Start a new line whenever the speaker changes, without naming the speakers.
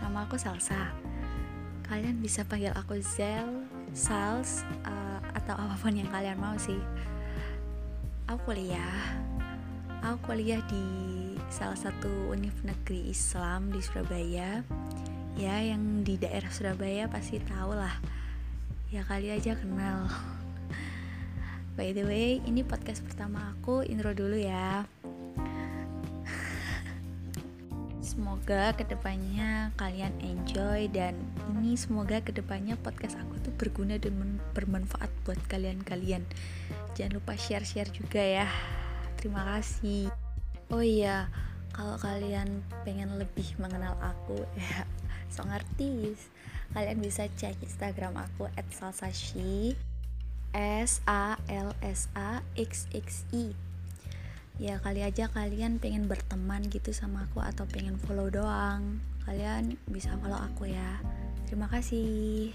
nama aku Salsa. Kalian bisa panggil aku Zel Sals uh, atau apa pun yang kalian mau sih. Aku kuliah. Aku kuliah di salah satu univ negeri Islam di Surabaya. Ya yang di daerah Surabaya pasti tahu lah. Ya kali aja kenal. By the way ini podcast pertama aku intro dulu ya semoga ke depannya kalian enjoy dan ini semoga ke depannya podcast aku tuh berguna dan bermanfaat buat kalian-kalian. Jangan lupa share-share juga ya. Terima kasih. Oh iya kalau kalian pengen lebih mengenal aku ya song artis kalian bisa cek instagram aku salsashi s a l s a x x i ya kali aja kalian pengen berteman gitu sama aku atau pengen follow doang kalian bisa follow aku ya. Terima kasih